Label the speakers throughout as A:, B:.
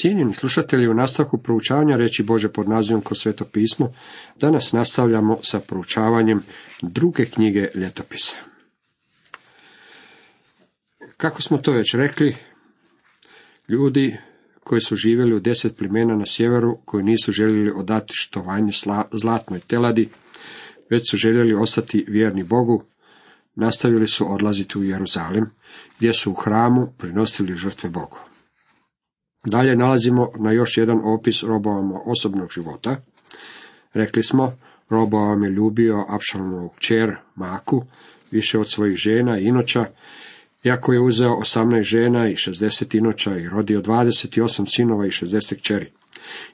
A: Cijenjeni slušatelji, u nastavku proučavanja reći Bože pod nazivom kroz sveto pismo, danas nastavljamo sa proučavanjem druge knjige ljetopisa. Kako smo to već rekli, ljudi koji su živjeli u deset plimena na sjeveru, koji nisu željeli odati štovanje zlatnoj teladi, već su željeli ostati vjerni Bogu, nastavili su odlaziti u Jeruzalem, gdje su u hramu prinosili žrtve Bogu. Dalje nalazimo na još jedan opis robovama osobnog života. Rekli smo, Roboam je ljubio Apšalomovog kćer, Maku, više od svojih žena i inoća, iako je uzeo 18 žena i 60 inoća i rodio 28 sinova i 60 kćeri.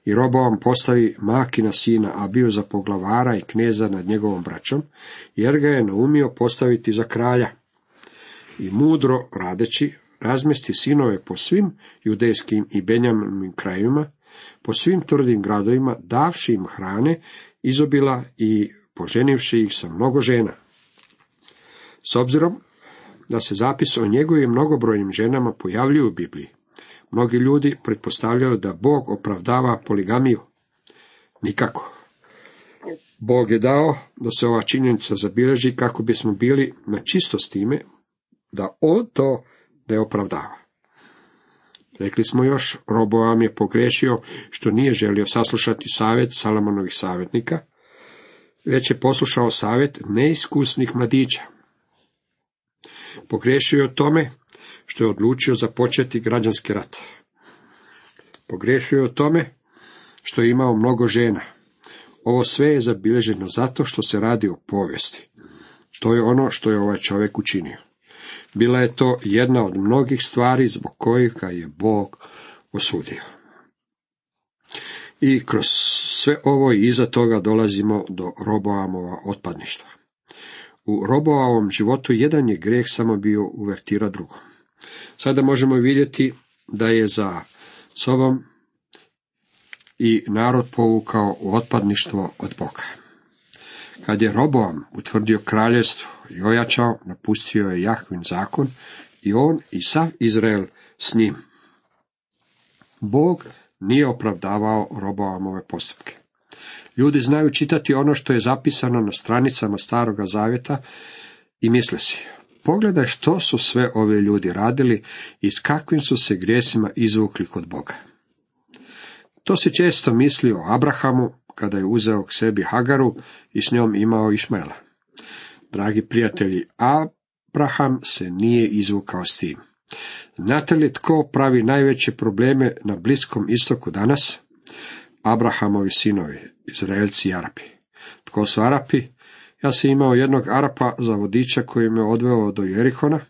A: I Roboam postavi Makina sina Abiju za poglavara i kneza nad njegovom braćom, jer ga je naumio postaviti za kralja. I mudro radeći, razmesti sinove po svim judejskim i benjaminim krajevima, po svim tvrdim gradovima, davši im hrane, izobila i poženivši ih sa mnogo žena. S obzirom da se zapis o njegovim mnogobrojnim ženama pojavljuju u Bibliji, mnogi ljudi pretpostavljaju da Bog opravdava poligamiju. Nikako. Bog je dao da se ova činjenica zabilježi kako bismo bili na čisto s time, da on to ne opravdava. Rekli smo još, Roboam je pogrešio što nije želio saslušati savjet Salomonovih savjetnika, već je poslušao savjet neiskusnih mladića. Pogrešio je o tome što je odlučio započeti građanski rat. Pogrešio je o tome što je imao mnogo žena. Ovo sve je zabilježeno zato što se radi o povijesti. To je ono što je ovaj čovjek učinio. Bila je to jedna od mnogih stvari zbog kojih ga je Bog osudio. I kroz sve ovo i iza toga dolazimo do Roboamova otpadništva. U Roboavom životu jedan je greh samo bio uvertira drugom. Sada možemo vidjeti da je za sobom i narod povukao u otpadništvo od Boga. Kad je Roboam utvrdio kraljevstvo i ojačao, napustio je Jahvin zakon i on i sav Izrael s njim. Bog nije opravdavao Roboamove postupke. Ljudi znaju čitati ono što je zapisano na stranicama Staroga Zavjeta i misle si, pogledaj što su sve ove ljudi radili i s kakvim su se grijesima izvukli kod Boga. To se često misli o Abrahamu, kada je uzeo k sebi Hagaru i s njom imao Išmaela. Dragi prijatelji, Abraham se nije izvukao s tim. Znate li tko pravi najveće probleme na Bliskom istoku danas? Abrahamovi sinovi, Izraelci i Arapi. Tko su Arapi? Ja sam imao jednog Arapa za vodiča koji me odveo do Jerihona.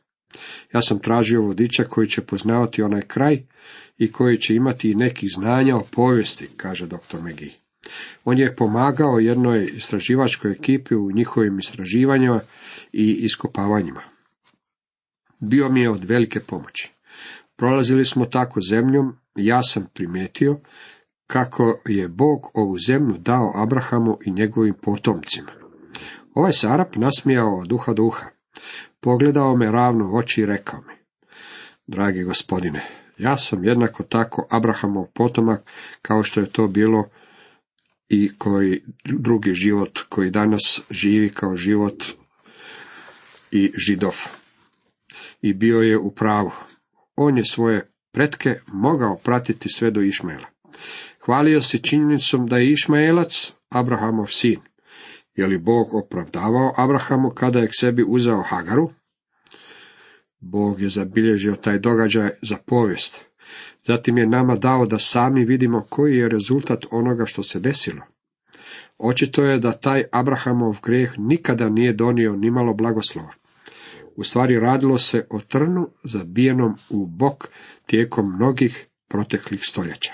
A: Ja sam tražio vodiča koji će poznavati onaj kraj i koji će imati i nekih znanja o povijesti, kaže dr. Megi. On je pomagao jednoj istraživačkoj ekipi u njihovim istraživanjima i iskopavanjima. Bio mi je od velike pomoći. Prolazili smo tako zemljom ja sam primijetio kako je Bog ovu zemlju dao Abrahamu i njegovim potomcima. Ovaj se Arap nasmijao od duha duha. Pogledao me ravno u oči i rekao mi, dragi gospodine, ja sam jednako tako Abrahamov potomak kao što je to bilo i koji drugi život koji danas živi kao život i židov. I bio je u pravu. On je svoje pretke mogao pratiti sve do Išmaela. Hvalio se činjenicom da je Išmaelac Abrahamov sin. Je li Bog opravdavao Abrahamu kada je k sebi uzeo Hagaru? Bog je zabilježio taj događaj za povijest. Zatim je nama dao da sami vidimo koji je rezultat onoga što se desilo. Očito je da taj Abrahamov grijeh nikada nije donio nimalo blagoslova. U stvari radilo se o trnu zabijenom u bok tijekom mnogih proteklih stoljeća.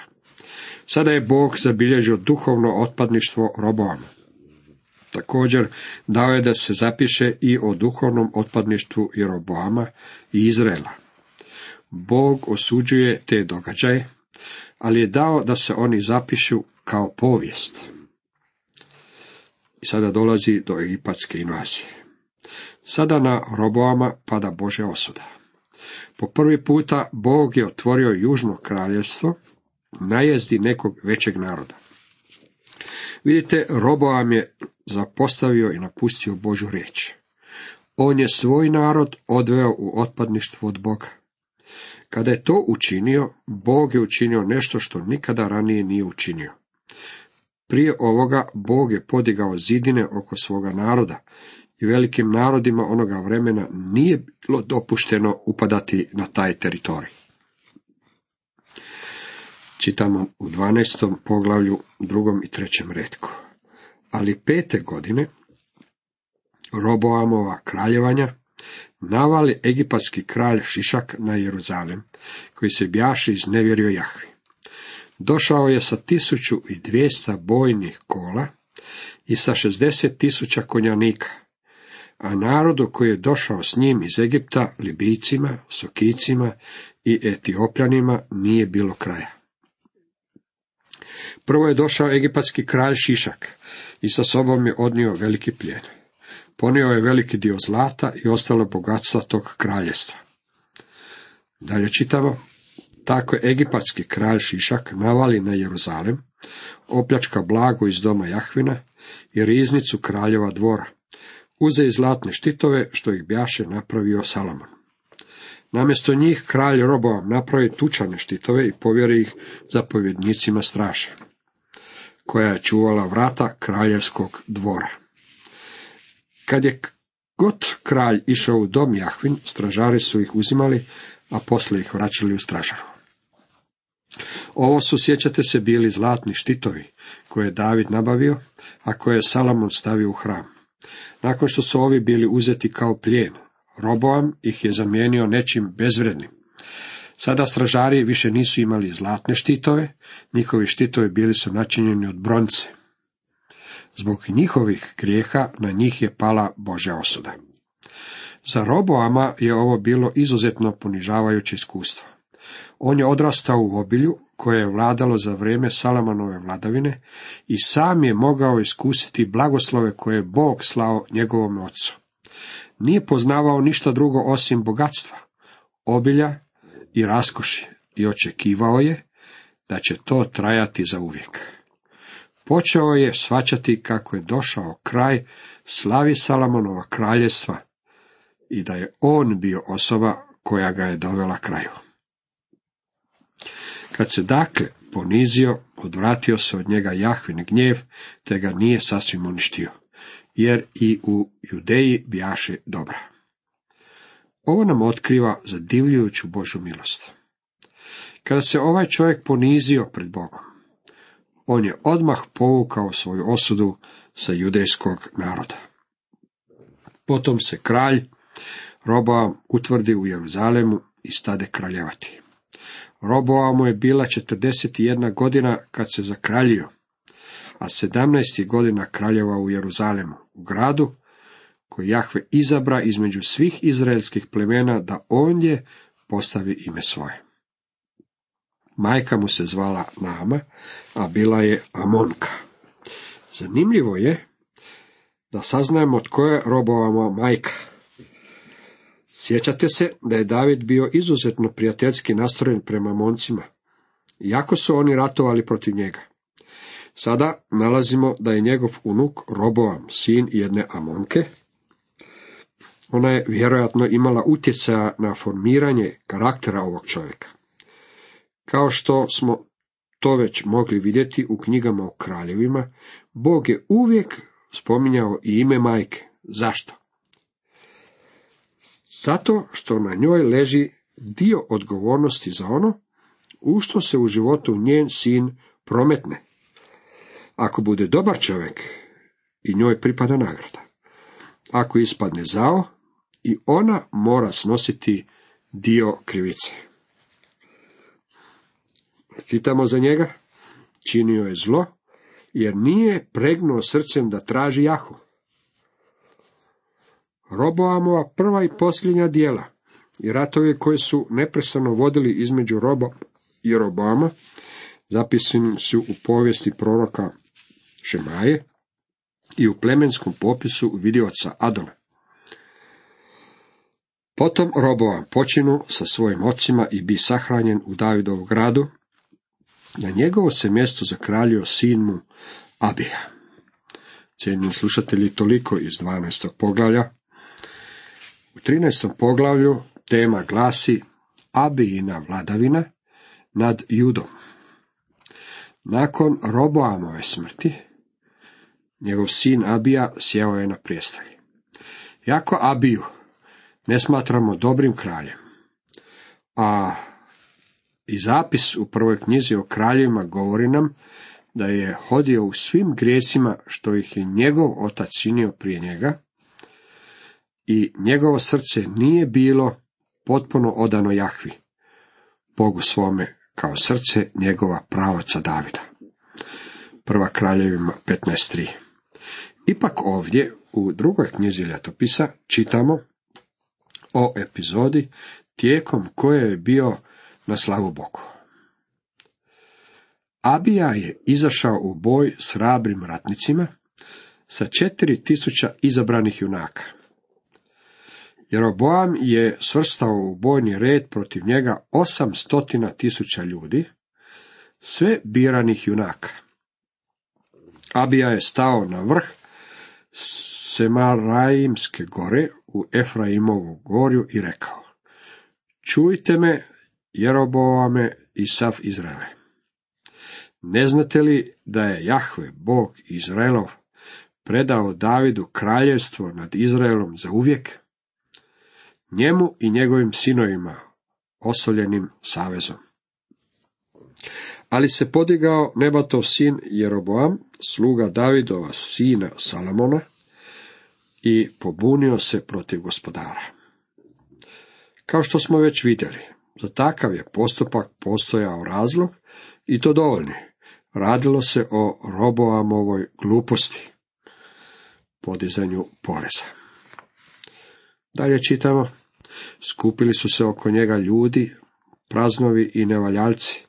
A: Sada je Bog zabilježio duhovno otpadništvo robovama. Također dao je da se zapiše i o duhovnom otpadništvu Jeroboama i Izraela. Bog osuđuje te događaje, ali je dao da se oni zapišu kao povijest. I sada dolazi do egipatske invazije. Sada na Roboama pada Bože osuda. Po prvi puta Bog je otvorio južno kraljevstvo najezdi nekog većeg naroda. Vidite, Roboam je zapostavio i napustio Božu riječ. On je svoj narod odveo u otpadništvo od Boga. Kada je to učinio, Bog je učinio nešto što nikada ranije nije učinio. Prije ovoga Bog je podigao zidine oko svoga naroda i velikim narodima onoga vremena nije bilo dopušteno upadati na taj teritorij. Čitamo u 12. poglavlju, drugom i trećem redku. Ali pete godine Roboamova kraljevanja navali egipatski kralj Šišak na Jeruzalem, koji se bjaše iznevjerio Jahvi. Došao je sa tisuću i dvijesta bojnih kola i sa šestdeset tisuća konjanika, a narodu koji je došao s njim iz Egipta, Libijcima, Sokicima i Etiopljanima nije bilo kraja. Prvo je došao egipatski kralj Šišak i sa sobom je odnio veliki plijen. Ponio je veliki dio zlata i ostalo bogatstva tog kraljestva. Dalje čitamo, tako je egipatski kralj Šišak navali na Jeruzalem, opljačka blago iz doma Jahvina i riznicu kraljeva dvora. Uze i zlatne štitove, što ih bjaše napravio Salomon. Namjesto njih kralj Roboam napravi tučane štitove i povjeri ih zapovjednicima straše, koja je čuvala vrata kraljevskog dvora. Kad je god kralj išao u dom Jahvin, stražari su ih uzimali, a poslije ih vraćali u stražaru. Ovo su, sjećate se, bili zlatni štitovi, koje je David nabavio, a koje je Salamon stavio u hram. Nakon što su ovi bili uzeti kao plijen, Roboam ih je zamijenio nečim bezvrednim. Sada stražari više nisu imali zlatne štitove, njihovi štitovi bili su načinjeni od bronce. Zbog njihovih grijeha na njih je pala Božja osuda. Za Roboama je ovo bilo izuzetno ponižavajuće iskustvo. On je odrastao u obilju koje je vladalo za vrijeme Salamanove vladavine i sam je mogao iskusiti blagoslove koje je Bog slao njegovom ocu. Nije poznavao ništa drugo osim bogatstva, obilja i raskoši i očekivao je da će to trajati za uvijek. Počeo je svaćati kako je došao kraj slavi Salamonova kraljestva i da je on bio osoba koja ga je dovela kraju. Kad se dakle ponizio, odvratio se od njega Jahvin gnjev, te ga nije sasvim uništio, jer i u Judeji bjaše dobra. Ovo nam otkriva zadivljujuću Božu milost. Kada se ovaj čovjek ponizio pred Bogom, on je odmah povukao svoju osudu sa judejskog naroda. Potom se kralj Roboam utvrdi u Jeruzalemu i stade kraljevati. Roboa mu je bila 41 godina kad se zakraljio, a 17 godina kraljeva u Jeruzalemu, u gradu koji Jahve izabra između svih izraelskih plemena da ondje postavi ime svoje. Majka mu se zvala Nama, a bila je Amonka. Zanimljivo je da saznajemo tko je robovama majka. Sjećate se da je David bio izuzetno prijateljski nastrojen prema moncima, iako su oni ratovali protiv njega. Sada nalazimo da je njegov unuk Roboam, sin jedne Amonke. Ona je vjerojatno imala utjecaja na formiranje karaktera ovog čovjeka. Kao što smo to već mogli vidjeti u knjigama o kraljevima, Bog je uvijek spominjao i ime majke. Zašto? Zato što na njoj leži dio odgovornosti za ono u što se u životu njen sin prometne. Ako bude dobar čovjek, i njoj pripada nagrada. Ako ispadne zao, i ona mora snositi dio krivice. Čitamo za njega, činio je zlo, jer nije pregnuo srcem da traži Jahu. Roboamova prva i posljednja dijela i ratovi koji su neprestano vodili između Robo i Robama, zapisani su u povijesti proroka Šemaje i u plemenskom popisu vidioca Adona. Potom Roboam počinu sa svojim ocima i bi sahranjen u Davidovu gradu, Na njegovo se mjesto zakraljio sin mu Abija. Cijenjeni slušatelji, toliko iz 12. poglavlja. U 13. poglavlju tema glasi Abijina vladavina nad Judom. Nakon Roboamove smrti, njegov sin Abija sjeo je na prijestolje. Jako Abiju ne smatramo dobrim kraljem, a i zapis u prvoj knjizi o kraljevima govori nam da je hodio u svim grijesima što ih je njegov otac činio prije njega i njegovo srce nije bilo potpuno odano Jahvi, Bogu svome, kao srce njegova pravaca Davida. Prva kraljevima 15.3. Ipak ovdje, u drugoj knjizi ljetopisa, čitamo o epizodi tijekom koje je bio na slavu Bogu. Abija je izašao u boj s hrabrim ratnicima sa četiri tisuća izabranih junaka. Jeroboam je svrstao u bojni red protiv njega osam stotina tisuća ljudi, sve biranih junaka. Abija je stao na vrh Semaraimske gore u Efraimovu gorju i rekao, čujte me, Jeroboame i sav Izraele. Ne znate li da je Jahve, Bog Izraelov, predao Davidu kraljevstvo nad Izraelom za uvijek? Njemu i njegovim sinovima, osoljenim savezom. Ali se podigao Nebatov sin Jeroboam, sluga Davidova sina Salamona, i pobunio se protiv gospodara. Kao što smo već vidjeli, za takav je postupak postojao razlog i to dovoljni. Radilo se o Roboamovoj gluposti, podizanju poreza. Dalje čitamo, skupili su se oko njega ljudi, praznovi i nevaljalci,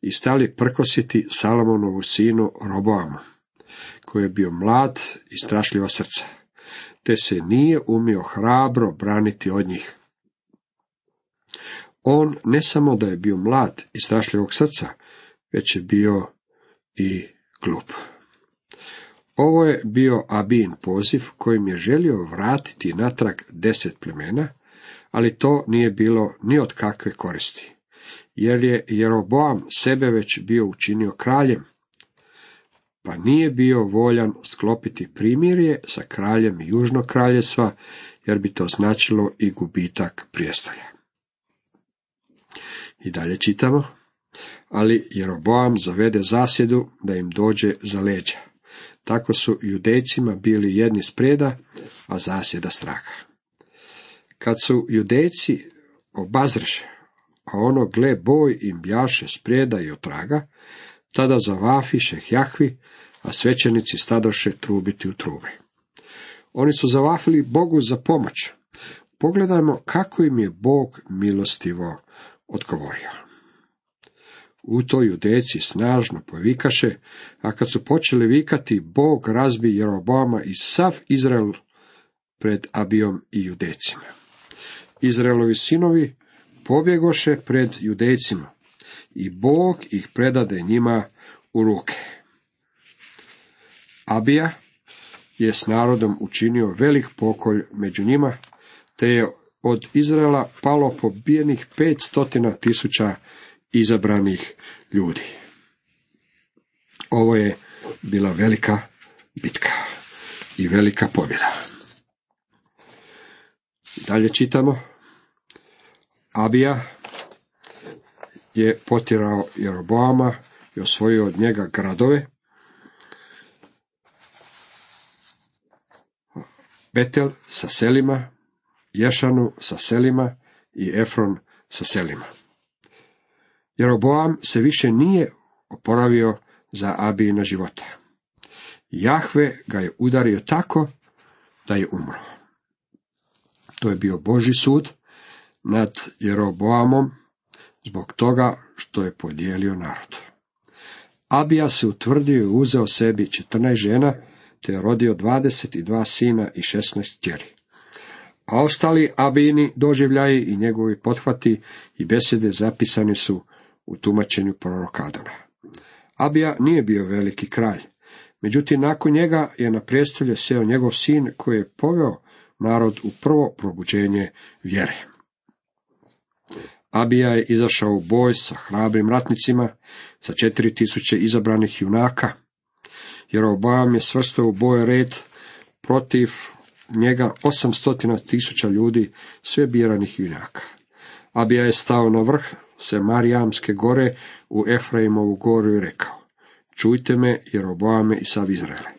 A: i stali prkositi Salomonovu sinu Roboamu, koji je bio mlad i strašljiva srca, te se nije umio hrabro braniti od njih. On ne samo da je bio mlad i strašljivog srca, već je bio i glup. Ovo je bio Abin poziv kojim je želio vratiti natrag deset plemena, ali to nije bilo ni od kakve koristi, jer je Jeroboam sebe već bio učinio kraljem, pa nije bio voljan sklopiti primirje sa kraljem Južnog kraljevstva, jer bi to značilo i gubitak prijestolja. I dalje čitamo, ali Jeroboam zavede zasjedu da im dođe za leđa. Tako su judejcima bili jedni spreda, a zasjeda straha. Kad su judejci obazreše, a ono gle boj im bjaše spreda i otraga, tada zavafiše Jahvi, a svećenici stadoše trubiti u trube. Oni su zavafili Bogu za pomoć. Pogledajmo kako im je Bog milostivo odgovorio. U to judeci snažno povikaše, a kad su počeli vikati, Bog razbi Jerobama i sav Izrael pred Abijom i judecima. Izraelovi sinovi pobjegoše pred judecima i Bog ih predade njima u ruke. Abija je s narodom učinio velik pokolj među njima, te je od Izraela palo pobijenih pet stotina tisuća izabranih ljudi. Ovo je bila velika bitka i velika pobjeda. Dalje čitamo. Abija je potirao Jeroboama i osvojio od njega gradove. Betel sa selima, Ješanu sa selima i Efron sa selima. Jeroboam se više nije oporavio za Abijina života. Jahve ga je udario tako da je umro. To je bio Boži sud nad Jeroboamom zbog toga što je podijelio narod. Abija se utvrdio i uzeo sebi 14 žena, te je rodio 22 sina i 16 tjeri. A ostali Abini doživljaji i njegovi pothvati i besede zapisani su u tumačenju proroka Adona. Abija nije bio veliki kralj. Međutim, nakon njega je na prijestolje seo njegov sin koji je poveo narod u prvo probuđenje vjere. Abija je izašao u boj sa hrabrim ratnicima, sa četiri tisuće izabranih junaka. Jeroboam je svrstao u boj red protiv njega osamstotina tisuća ljudi, sve biranih junaka. Abija je stao na vrh se Marijamske gore u Efraimovu goru i rekao, čujte me, Jeroboame i sav Izraele.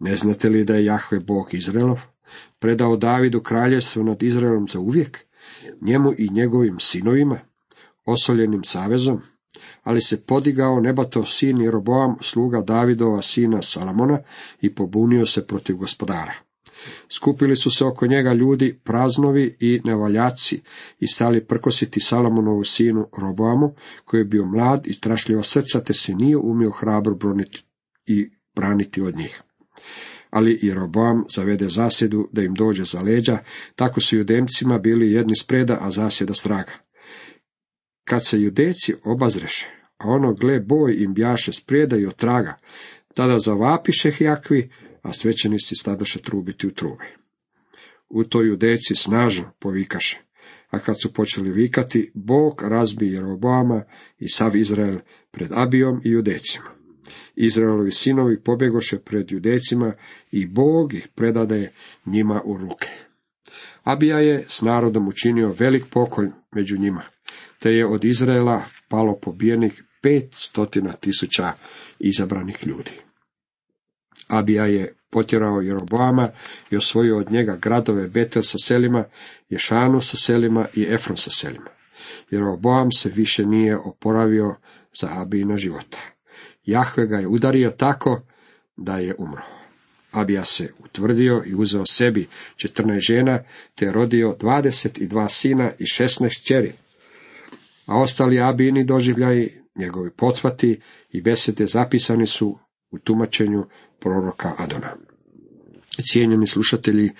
A: Ne znate li da je Jahve Bog Izraelov? Predao Davidu kraljevstvo nad Izraelom za uvijek, njemu i njegovim sinovima, osoljenim savezom, ali se podigao nebatov sin Jeroboam, sluga Davidova sina Salamona, i pobunio se protiv gospodara. Skupili su se oko njega ljudi praznovi i nevaljaci i stali prkositi Salamonovu sinu Roboamu, koji je bio mlad i strašljiva srca, te se nije umio hrabro broniti i braniti od njih. Ali i Roboam zavede zasjedu da im dođe za leđa, tako su judemcima bili jedni spreda, a zasjeda straga. Kad se judeci obazreše, a ono gle boj im bjaše sprijeda i otraga, tada zavapiše jakvi, a svećenici stadoše trubiti u trube. U toj judeci snažno povikaše, a kad su počeli vikati, Bog razbi Jeroboama i sav Izrael pred Abijom i judecima. Izraelovi sinovi pobjegoše pred judecima i Bog ih predade njima u ruke. Abija je s narodom učinio velik pokolj među njima, te je od Izraela palo pobijenih pet stotina tisuća izabranih ljudi. Abija je potjerao Jeroboama i osvojio od njega gradove Betel sa selima, Ješanu sa selima i Efron sa selima. Jeroboam se više nije oporavio za Abijina života. Jahve ga je udario tako da je umro. Abija se utvrdio i uzeo sebi četrnaest žena, te rodio dvadeset i dva sina i šesnaest čeri. A ostali Abijini doživljaji, njegovi potvati i besede zapisani su u tumačenju proroka Adona. Cijenjeni slušatelji,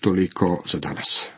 A: toliko za danas.